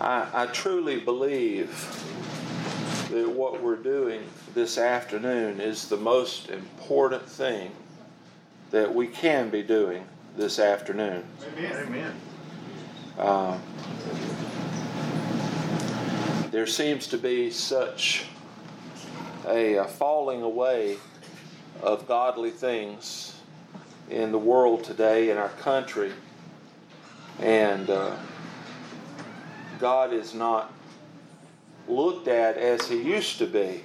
I, I truly believe that what we're doing this afternoon is the most important thing that we can be doing this afternoon. Amen. Amen. Uh, there seems to be such a, a, falling away of godly things in the world today, in our country, and uh, God is not looked at as He used to be.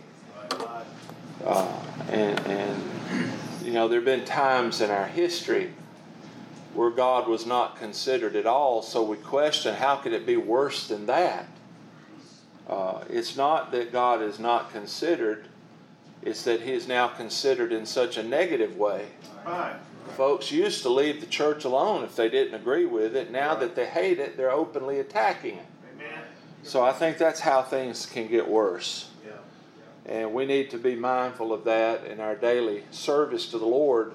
Uh, and, and, you know, there have been times in our history where God was not considered at all, so we question how could it be worse than that? Uh, it's not that God is not considered, it's that He is now considered in such a negative way. Right. Folks used to leave the church alone if they didn't agree with it. Now that they hate it, they're openly attacking it. Amen. So I think that's how things can get worse. And we need to be mindful of that in our daily service to the Lord.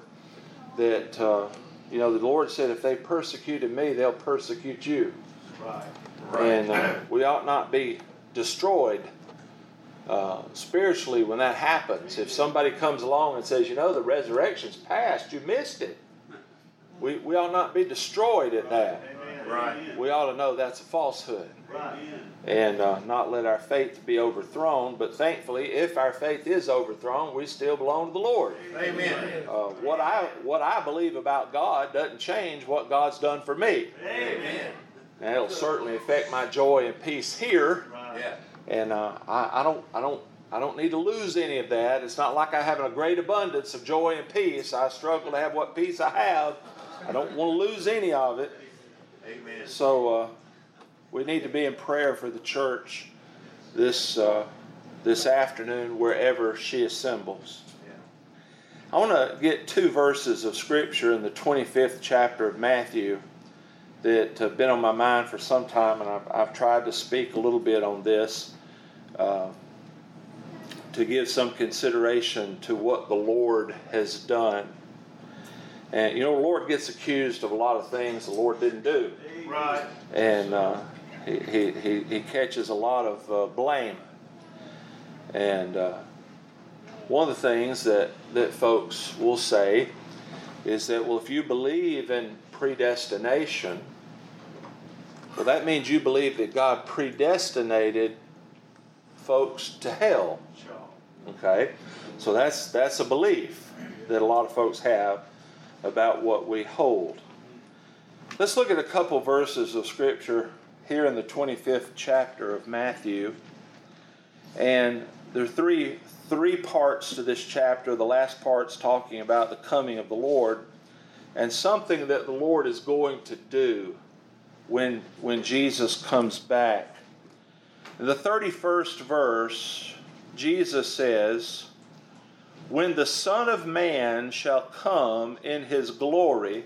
That, uh, you know, the Lord said, if they persecuted me, they'll persecute you. Right. And uh, we ought not be destroyed uh, spiritually when that happens. If somebody comes along and says, you know, the resurrection's past, you missed it. We, we ought not be destroyed at that. Amen. Right. We ought to know that's a falsehood Right. and uh, not let our faith be overthrown. But thankfully, if our faith is overthrown, we still belong to the Lord. Amen. Uh, what I what I believe about God doesn't change what God's done for me. Amen. And it'll certainly affect my joy and peace here. Right. Yeah. And uh, I, I don't I don't I don't need to lose any of that. It's not like I have a great abundance of joy and peace. I struggle to have what peace I have. I don't want to lose any of it. Amen. So uh, we need to be in prayer for the church this uh, this afternoon, wherever she assembles. I want to get two verses of scripture in the 25th chapter of Matthew that have been on my mind for some time, and I've, I've tried to speak a little bit on this uh, to give some consideration to what the Lord has done. And you know, the Lord gets accused of a lot of things the Lord didn't do Right. and uh, he, he, he, he catches a lot of uh, blame. And uh, one of the things that, that folks will say is that, well, if you believe in predestination, well, that means you believe that God predestinated folks to hell. Okay? So that's, that's a belief that a lot of folks have about what we hold. Let's look at a couple verses of Scripture here in the 25th chapter of Matthew. And there are three, three parts to this chapter. The last part's talking about the coming of the Lord and something that the Lord is going to do when, when Jesus comes back. In the 31st verse, Jesus says, When the Son of Man shall come in his glory,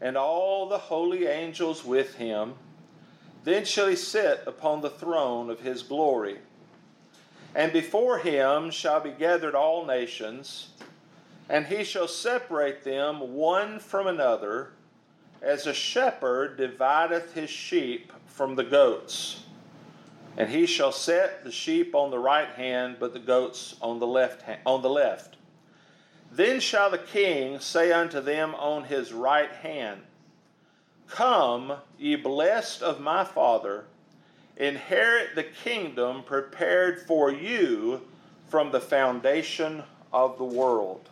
and all the holy angels with him, then shall he sit upon the throne of his glory. And before him shall be gathered all nations, and he shall separate them one from another, as a shepherd divideth his sheep from the goats. And he shall set the sheep on the right hand, but the goats on the left hand, on the left. Then shall the king say unto them on his right hand, Come, ye blessed of my Father, inherit the kingdom prepared for you from the foundation of the world.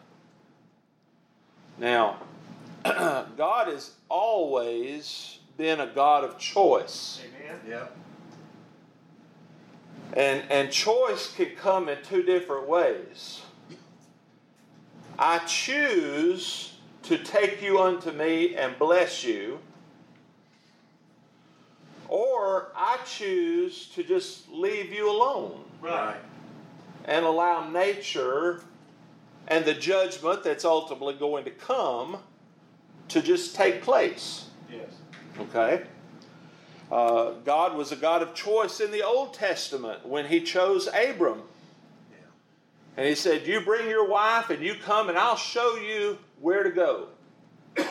Now, God has always been a God of choice. Amen. Yep. And, and choice can come in two different ways. I choose to take you unto me and bless you, or I choose to just leave you alone Right. and allow nature and the judgment that's ultimately going to come to just take place. Yes. Okay? Uh, God was a God of choice in the Old Testament when He chose Abram. And He said, You bring your wife and you come and I'll show you where to go.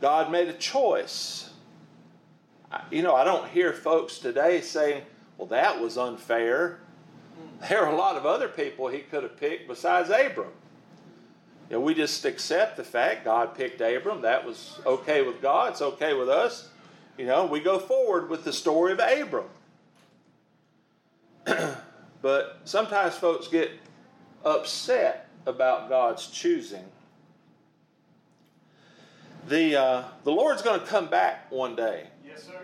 God made a choice. You know, I don't hear folks today saying, Well, that was unfair. There are a lot of other people He could have picked besides Abram. You know, we just accept the fact God picked Abram. That was okay with God. It's okay with us. You know, we go forward with the story of Abram. but sometimes folks get upset about God's choosing. The, uh, the Lord's going to come back one day. Yes, sir.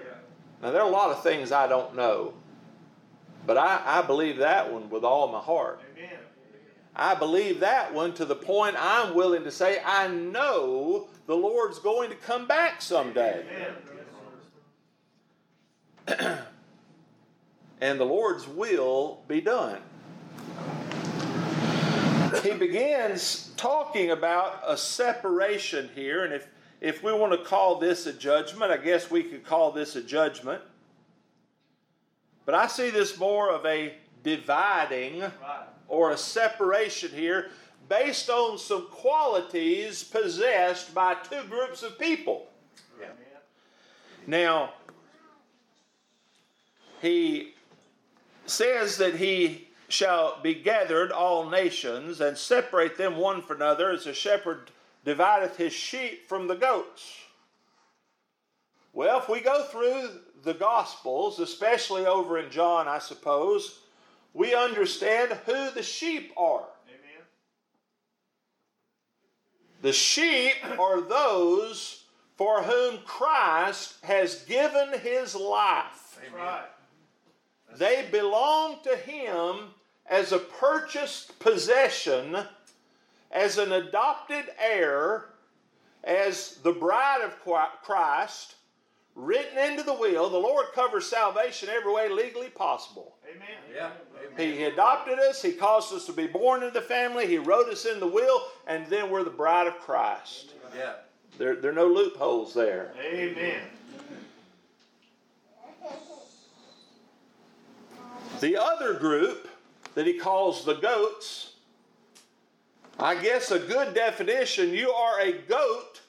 Now, there are a lot of things I don't know, but I, I believe that one with all my heart. Amen. I believe that one to the point I'm willing to say I know the Lord's going to come back someday. And the Lord's will be done. He begins talking about a separation here, and if, if we want to call this a judgment, I guess we could call this a judgment. But I see this more of a dividing Right. or a separation here based on some qualities possessed by two groups of people. Amen. Now, he says that he shall be gathered all nations and separate them one from another as a shepherd divideth his sheep from the goats. Well, if we go through the Gospels, especially over in John, I suppose, we understand who the sheep are. Amen. The sheep are those for whom Christ has given his life. That's right. They belong to him as a purchased possession, as an adopted heir, as the bride of Christ, written into the will. The Lord covers salvation every way legally possible. Amen. Yeah. He adopted us, He caused us to be born into the family, He wrote us in the will, and then we're the bride of Christ. Yeah. There, there are no loopholes there. Amen. The other group that he calls the goats, I guess a good definition you are a goat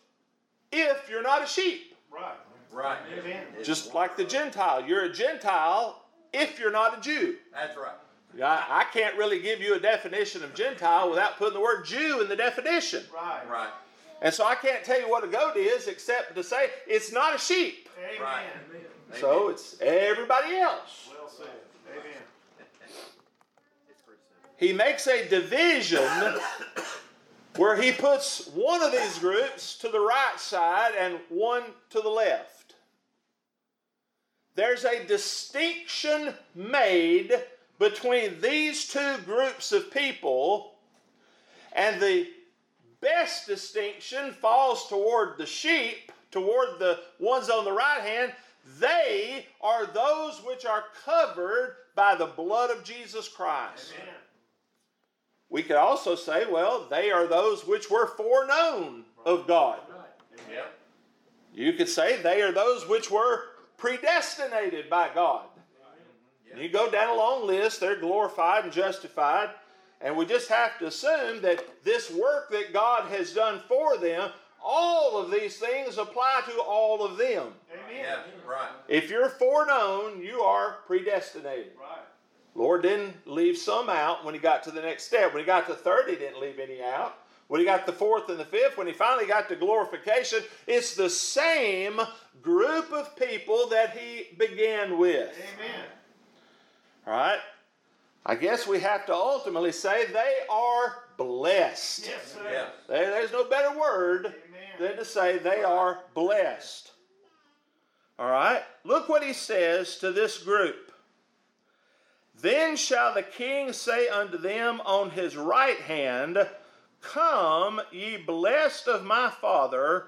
if you're not a sheep. Right. Right. Amen. Just like the Gentile. You're a Gentile if you're not a Jew. That's right. I, I can't really give you a definition of Gentile without putting the word Jew in the definition. Right. Right. And so I can't tell you what a goat is except to say it's not a sheep. Amen. Right. So it's everybody else. Well said. Amen. It's pretty simple. He makes a division where he puts one of these groups to the right side and one to the left. There's a distinction made between these two groups of people, and the best distinction falls toward the sheep, toward the ones on the right hand. They are those which are covered by the blood of Jesus Christ. Amen. We could also say, well, they are those which were foreknown of God. Yep. You could say they are those which were predestinated by God. Yeah. You go down a long list, they're glorified and justified. And we just have to assume that this work that God has done for them, all of these things apply to all of them. Amen. Yeah. Right. If you're foreknown, you are predestinated. Right. Lord didn't leave some out when he got to the next step. When he got to third, he didn't leave any out. When he got the fourth and the fifth, when he finally got to glorification, it's the same group of people that he began with. Amen. All right? I guess we have to ultimately say they are blessed. Yes, sir. Yeah. There- there's no better word Amen. than to say they are blessed. All right? Look what he says to this group. Then shall the king say unto them on his right hand, Come, ye blessed of my father,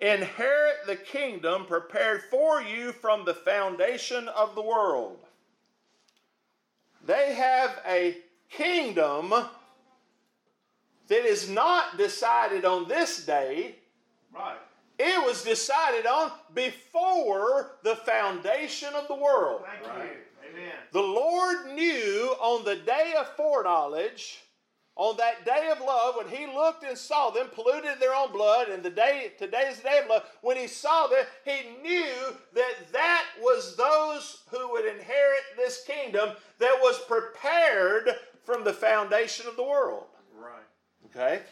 inherit the kingdom prepared for you from the foundation of the world. They have a kingdom that is not decided on this day. Right. It was decided on before the foundation of the world. Thank Right. you. Amen. The Lord knew on the day of foreknowledge, on that day of love, when He looked and saw them polluted in their own blood, and the day today is the day of love. When He saw them, He knew that that was those who would inherit this kingdom that was prepared from the foundation of the world. Right. Okay?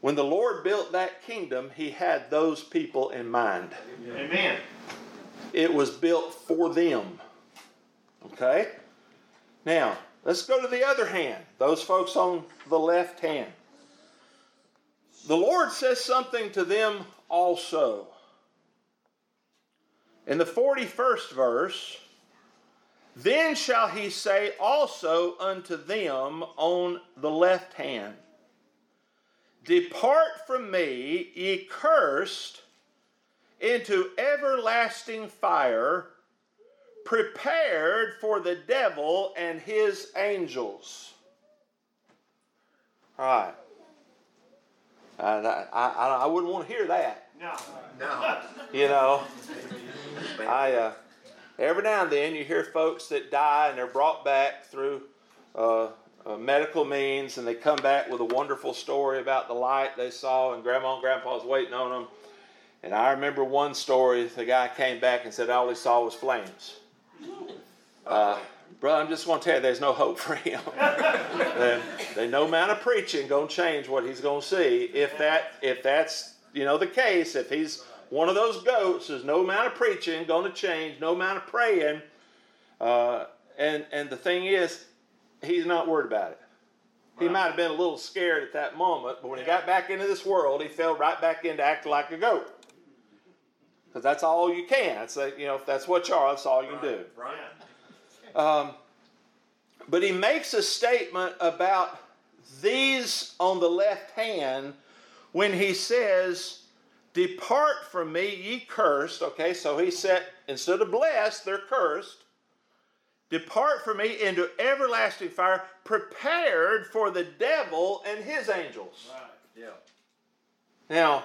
When the Lord built that kingdom, He had those people in mind. Amen. It was built for them. Okay? Now, let's go to the other hand. Those folks on the left hand. The Lord says something to them also. In the 41st verse, then shall he say also unto them on the left hand, Depart from me, ye cursed, into everlasting fire, prepared for the devil and his angels. All right. I, I, I, I wouldn't want to hear that. No. No. You know, I uh, every now and then you hear folks that die and they're brought back through uh, uh, medical means, and they come back with a wonderful story about the light they saw, and Grandma and grandpa's waiting on them. And I remember one story. The guy came back and said all he saw was flames. Uh, brother, I'm just going to tell you, there's no hope for him. there, there's no amount of preaching going to change what he's going to see. If that, if that's you know the case, if he's one of those goats, there's no amount of preaching going to change, no amount of praying. Uh, and and the thing is, he's not worried about it. He might have been a little scared at that moment, but when he got back into this world, he fell right back into acting like a goat. Because that's all you can. That's like, you know, if that's what you are, that's all you can do. Right. Um, but he makes a statement about these on the left hand when he says, Depart from me, ye cursed. Okay, so he said, instead of blessed, they're cursed. Depart from me into everlasting fire, prepared for the devil and his angels. Right. Yeah. Now,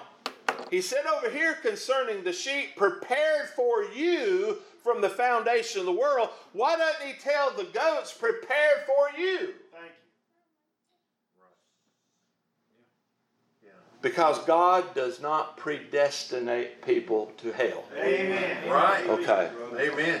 he said over here concerning the sheep, prepared for you from the foundation of the world. Why doesn't he tell the goats, prepared for you? Thank Yeah. Because God does not predestinate people to hell. Amen. Right. Okay. Amen. Amen.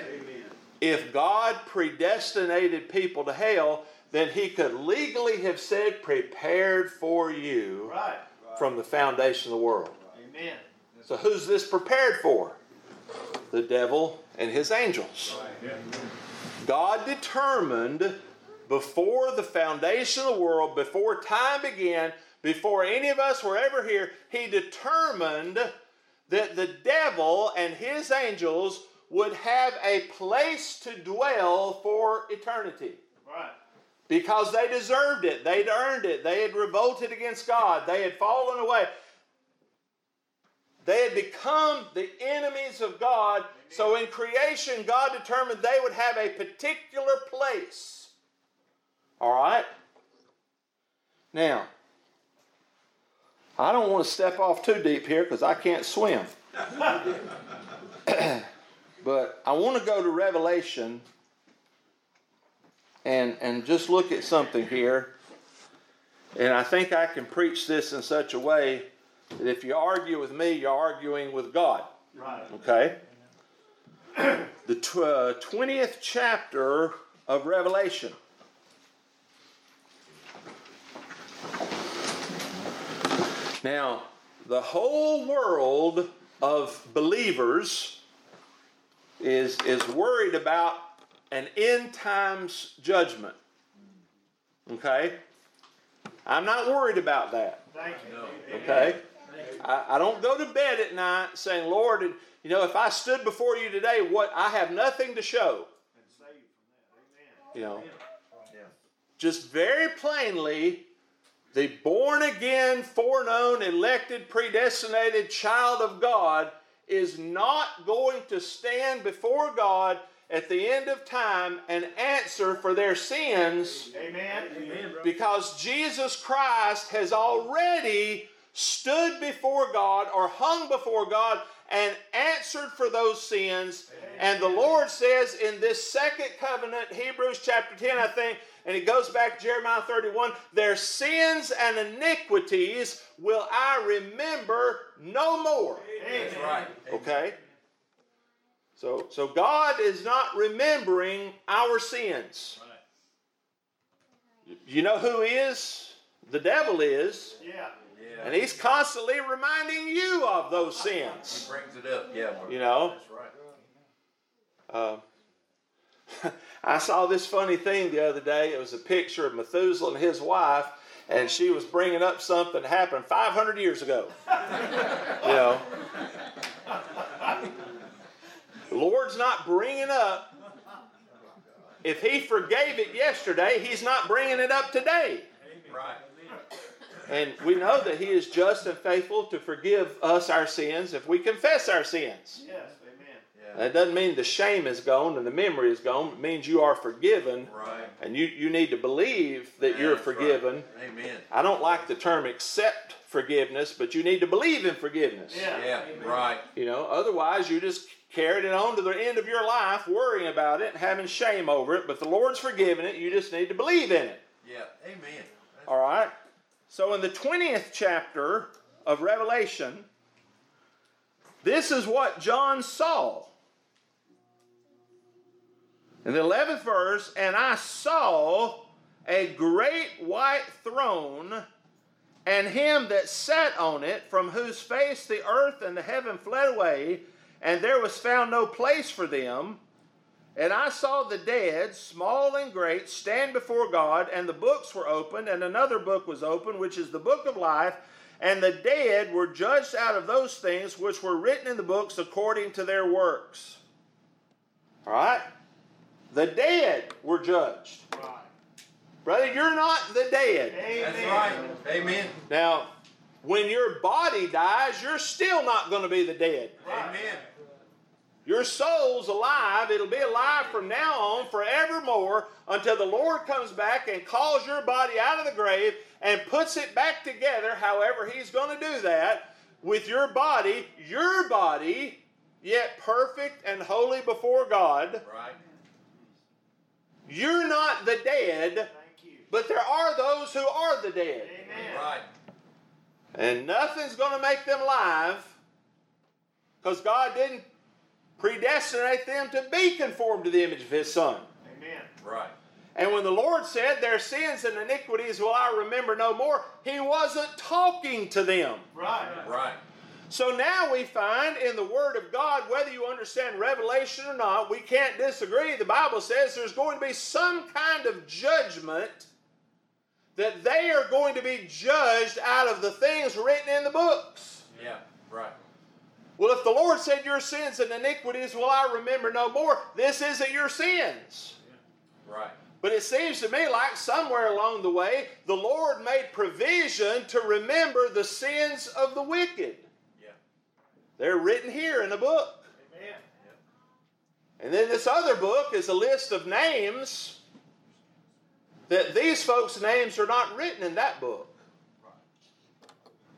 If God predestinated people to hell, then he could legally have said, prepared for you Right. from the foundation of the world. Amen. So who's this prepared for? The devil and his angels. God determined before the foundation of the world, before time began, before any of us were ever here, he determined that the devil and his angels would have a place to dwell for eternity Right. because they deserved it. They'd earned it. They had revolted against God. They had fallen away. They had become the enemies of God. So in creation, God determined they would have a particular place. All right? Now, I don't want to step off too deep here because I can't swim. but I want to go to Revelation and and just look at something here. And I think I can preach this in such a way that if you argue with me, you're arguing with God. Right. Okay? The tw- uh, 20th chapter of Revelation. Now, the whole world of believers is, is worried about an end times judgment. Okay? I'm not worried about that. Thank you. Amen. Okay? I, I don't go to bed at night saying, Lord, and, you know, if I stood before you today, what I have nothing to show. You from that. Amen. You know, just very plainly the born again, foreknown, elected, predestinated child of God is not going to stand before God at the end of time and answer for their sins Amen. because Jesus Christ has already stood before God or hung before God and answered for those sins. And the Lord says in this second covenant, Hebrews chapter 10, I think, and it goes back to Jeremiah 31 their sins and iniquities will I remember no more. That's right. Okay? So, so God is not remembering our sins. You know who is? The devil is. Yeah. And he's constantly reminding you of those sins. He brings it up. Yeah. Mark. You know? That's right. Uh, I saw this funny thing the other day. It was a picture of Methuselah and his wife, and she was bringing up something that happened 500 years ago. you know? The Lord's not bringing up. If He forgave it yesterday, He's not bringing it up today. Right. And we know that He is just and faithful to forgive us our sins if we confess our sins. Yes. Amen. Yeah. That doesn't mean the shame is gone and the memory is gone. It means you are forgiven Right. and you, you need to believe that you're That's right. forgiven. Amen. I don't like the term accept forgiveness, but you need to believe in forgiveness. Yeah. Yeah. Right. You know, otherwise you just carried it on to the end of your life, worrying about it and having shame over it. But the Lord's forgiven it. You just need to believe in it. Yeah. Amen. That's All right. So in the 20th chapter of Revelation, this is what John saw. In the 11th verse, and I saw a great white throne and him that sat on it, from whose face the earth and the heaven fled away, and there was found no place for them. And I saw the dead, small and great, stand before God, and the books were opened, and another book was opened, which is the book of life. And the dead were judged out of those things which were written in the books according to their works. All right? The dead were judged. Right. Brother, you're not the dead. Amen. That's right. Amen. Now, when your body dies, you're still not going to be the dead. Amen. Your soul's alive. It'll be alive from now on forevermore until the Lord comes back and calls your body out of the grave and puts it back together, however, He's going to do that with your body, your body, yet perfect and holy before God. Right. You're not the dead, Thank you. but there are those who are the dead. Amen. Right. And nothing's going to make them alive because God didn't predestinate them to be conformed to the image of His Son. Amen. Right. And when the Lord said, Their sins and iniquities will I remember no more, He wasn't talking to them. Right. Right. So now we find in the Word of God, whether you understand Revelation or not, we can't disagree. The Bible says there's going to be some kind of judgment that they are going to be judged out of the things written in the books. Yeah. Right. Well, if the Lord said, Your sins and iniquities will I remember no more, this isn't your sins. Right. But it seems to me like somewhere along the way, the Lord made provision to remember the sins of the wicked. Yeah. They're written here in the book. Amen. And then this other book is a list of names that these folks' names are not written in that book.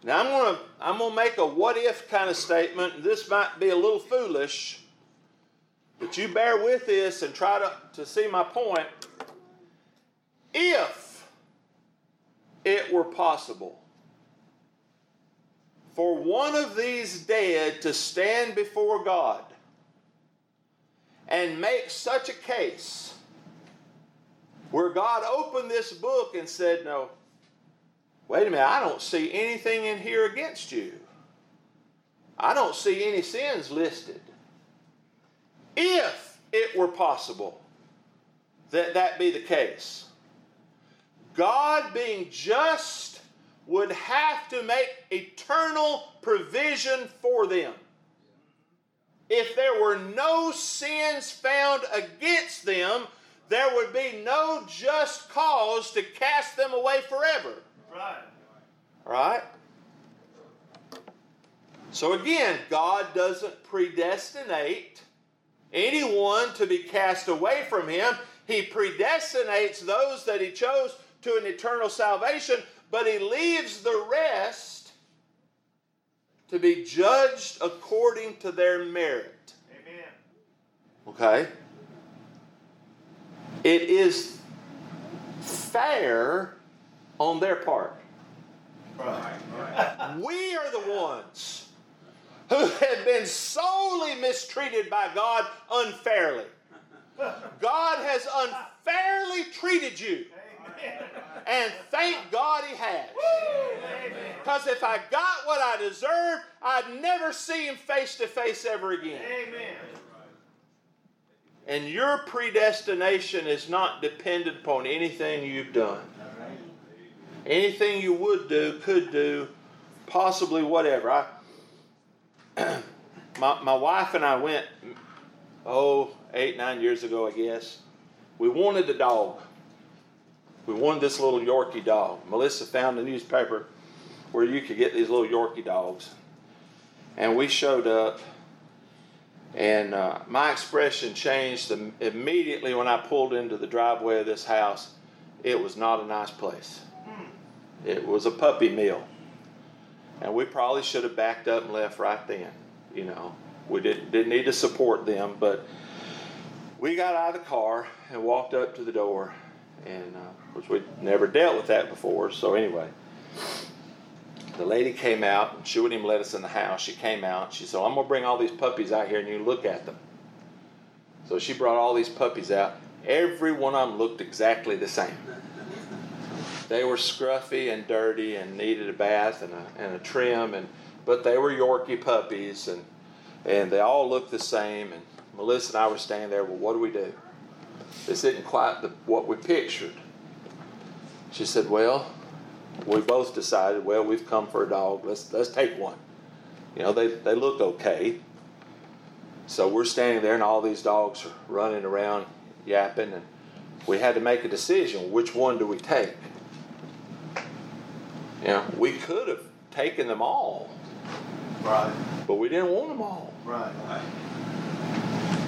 Now I'm gonna I'm gonna make a what if kind of statement, this might be a little foolish, but you bear with this and try to, to see my point. If it were possible for one of these dead to stand before God and make such a case where God opened this book and said, No, wait a minute, I don't see anything in here against you. I don't see any sins listed. If it were possible that that be the case, God being just would have to make eternal provision for them if there were no sins found against them, there would be no just cause to cast them away forever. Right. Right? So again, God doesn't predestinate anyone to be cast away from Him. He predestinates those that He chose to an eternal salvation, but He leaves the rest to be judged according to their merit. Amen. Okay? It is fair on their part. Right. We are the ones who have been solely mistreated by God unfairly. God has unfairly treated you, and thank God He has. Because if I got what I deserved, I'd never see Him face to face ever again. Amen. And your predestination is not dependent upon anything you've done. Anything you would do, could do, possibly whatever. I, my, my wife and I went, oh, eight, nine years ago, I guess. We wanted a dog. We wanted this little Yorkie dog. Melissa found a newspaper where you could get these little Yorkie dogs. And we showed up, and uh, my expression changed immediately when I pulled into the driveway of this house. It was not a nice place. It was a puppy mill. And we probably should have backed up and left right then. You know, we didn't, didn't need to support them, but we got out of the car and walked up to the door. And, uh, course we'd never dealt with that before. So, anyway, the lady came out and she wouldn't even let us in the house. She came out. She said, I'm going to bring all these puppies out here and you look at them. So she brought all these puppies out. Every one of them looked exactly the same. They were scruffy and dirty and needed a bath and a, and a trim, and but they were Yorkie puppies and and they all looked the same. And Melissa and I were standing there. Well, what do we do? This isn't quite the, what we pictured. She said, "Well, we both decided. Well, we've come for a dog. Let's let's take one. You know, they they looked okay. So we're standing there, and all these dogs are running around, yapping, and we had to make a decision. Which one do we take? You know, we could have taken them all, Right. but we didn't want them all. Right.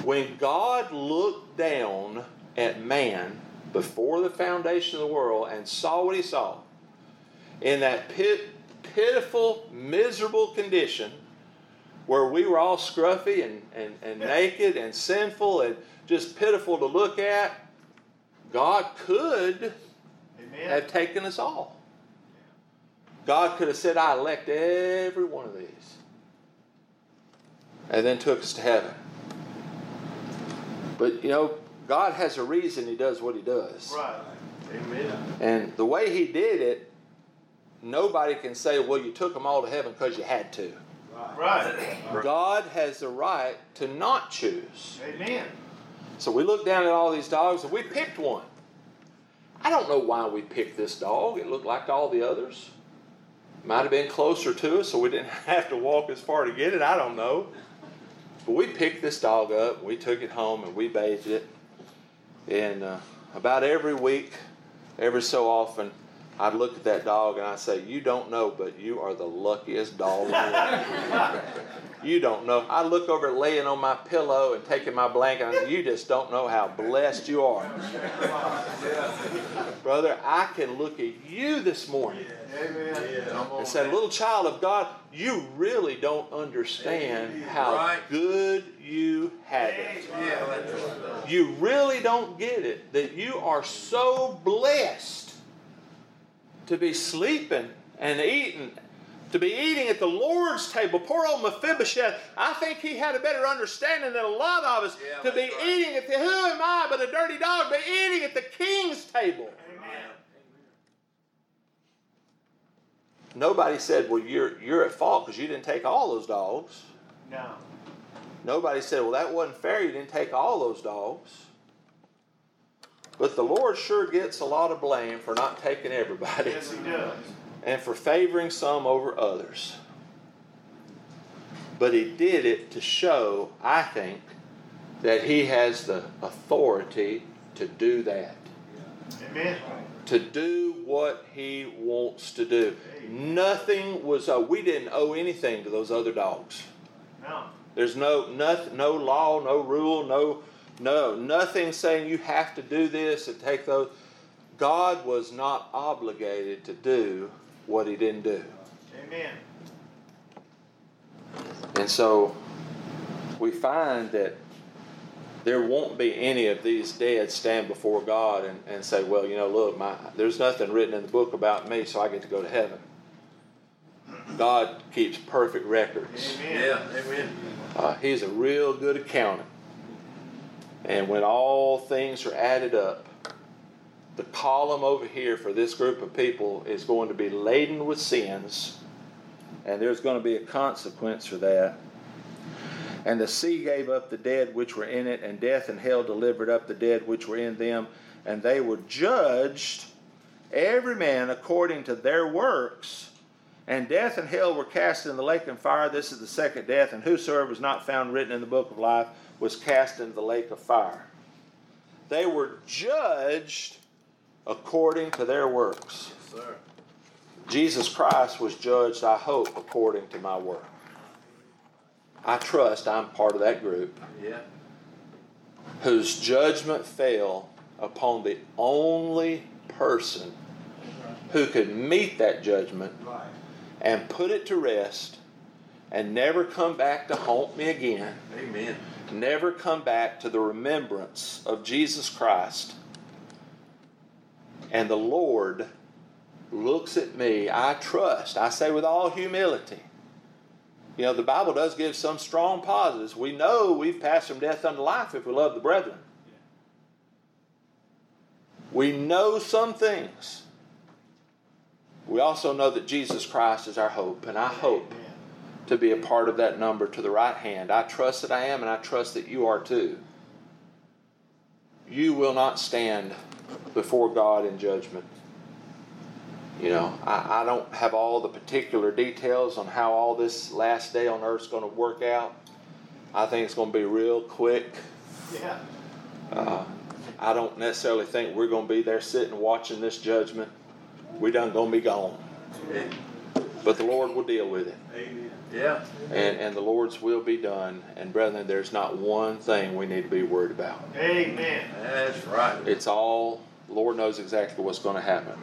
When God looked down at man before the foundation of the world and saw what he saw, in that pit, pitiful, miserable condition where we were all scruffy and, and, and naked and sinful and just pitiful to look at, God could Amen. have taken us all. God could have said, I elect every one of these. And then took us to heaven. But, you know, God has a reason He does what He does. Right. Amen. And the way He did it, nobody can say, well, you took them all to heaven because you had to. Right. God has the right to not choose. Amen. So we looked down at all these dogs and we picked one. I don't know why we picked this dog. It looked like all the others. Might have been closer to us, so we didn't have to walk as far to get it. I don't know. But we picked this dog up, we took it home, and we bathed it. And uh, about every week, every so often, I'd look at that dog and I'd say, You don't know, but you are the luckiest dog in the world. You don't know. I look over at laying on my pillow and taking my blanket. And I say, you just don't know how blessed you are, brother. I can look at you this morning and say, "Little child of God, you really don't understand how good you have it. You really don't get it that you are so blessed to be sleeping and eating." To be eating at the Lord's table. Poor old Mephibosheth, I think he had a better understanding than a lot of us. Yeah, to be right. eating at the, who am I but a dirty dog, but eating at the king's table. Amen. Nobody said, well, you're, you're at fault because you didn't take all those dogs. No. Nobody said, well, that wasn't fair. You didn't take all those dogs. But the Lord sure gets a lot of blame for not taking everybody Yes, he does. and for favoring some over others. But He did it to show, I think, that He has the authority to do that. Amen. to do what he wants to do. Nothing was, uh, we didn't owe anything to those other dogs. No. There's no, nothing, no law, no rule, no, no, nothing saying you have to do this and take those. God was not obligated to do what he didn't do. Amen. And so we find that there won't be any of these dead stand before God and, and say, well, you know, look, my, there's nothing written in the book about me, so I get to go to heaven. God keeps perfect records. Amen. Yeah. Amen. Uh, he's a real good accountant. And when all things are added up, the column over here for this group of people is going to be laden with sins, and there's going to be a consequence for that. And the sea gave up the dead which were in it, and death and hell delivered up the dead which were in them, and they were judged, every man according to their works. And death and hell were cast in the lake and fire. This is the second death. And whosoever was not found written in the book of life was cast into the lake of fire. They were judged according to their works. Yes, sir. Jesus Christ was judged, I hope, according to my work. I trust I'm part of that group Yeah. whose judgment fell upon the only person who could meet that judgment and put it to rest and never come back to haunt me again, Amen. never come back to the remembrance of Jesus Christ. And the Lord looks at me, I trust, I say with all humility. You know, the Bible does give some strong positives. We know we've passed from death unto life if we love the brethren. We know some things. We also know that Jesus Christ is our hope, and I hope Amen. to be a part of that number to the right hand. I trust that I am, and I trust that you are too. You will not stand before God in judgment. You know, I, I don't have all the particular details on how all this last day on earth is going to work out. I think it's going to be real quick. Yeah. Uh, I don't necessarily think we're going to be there sitting watching this judgment. We done going to be gone. Amen. But the Lord will deal with it. Yeah. and, and the Lord's will be done. And brethren, there's not one thing we need to be worried about. Amen. That's right. It's all, Lord knows exactly what's going to happen.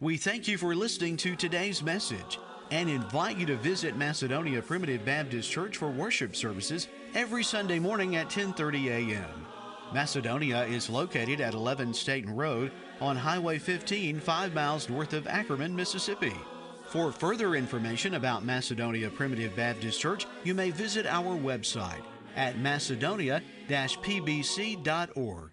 We thank you for listening to today's message and invite you to visit Macedonia Primitive Baptist Church for worship services every Sunday morning at 10:30 a.m. Macedonia is located at 11 Staten Road on Highway 15, 5 miles north of Ackerman, Mississippi. For further information about Macedonia Primitive Baptist Church, you may visit our website at macedonia-pbc.org.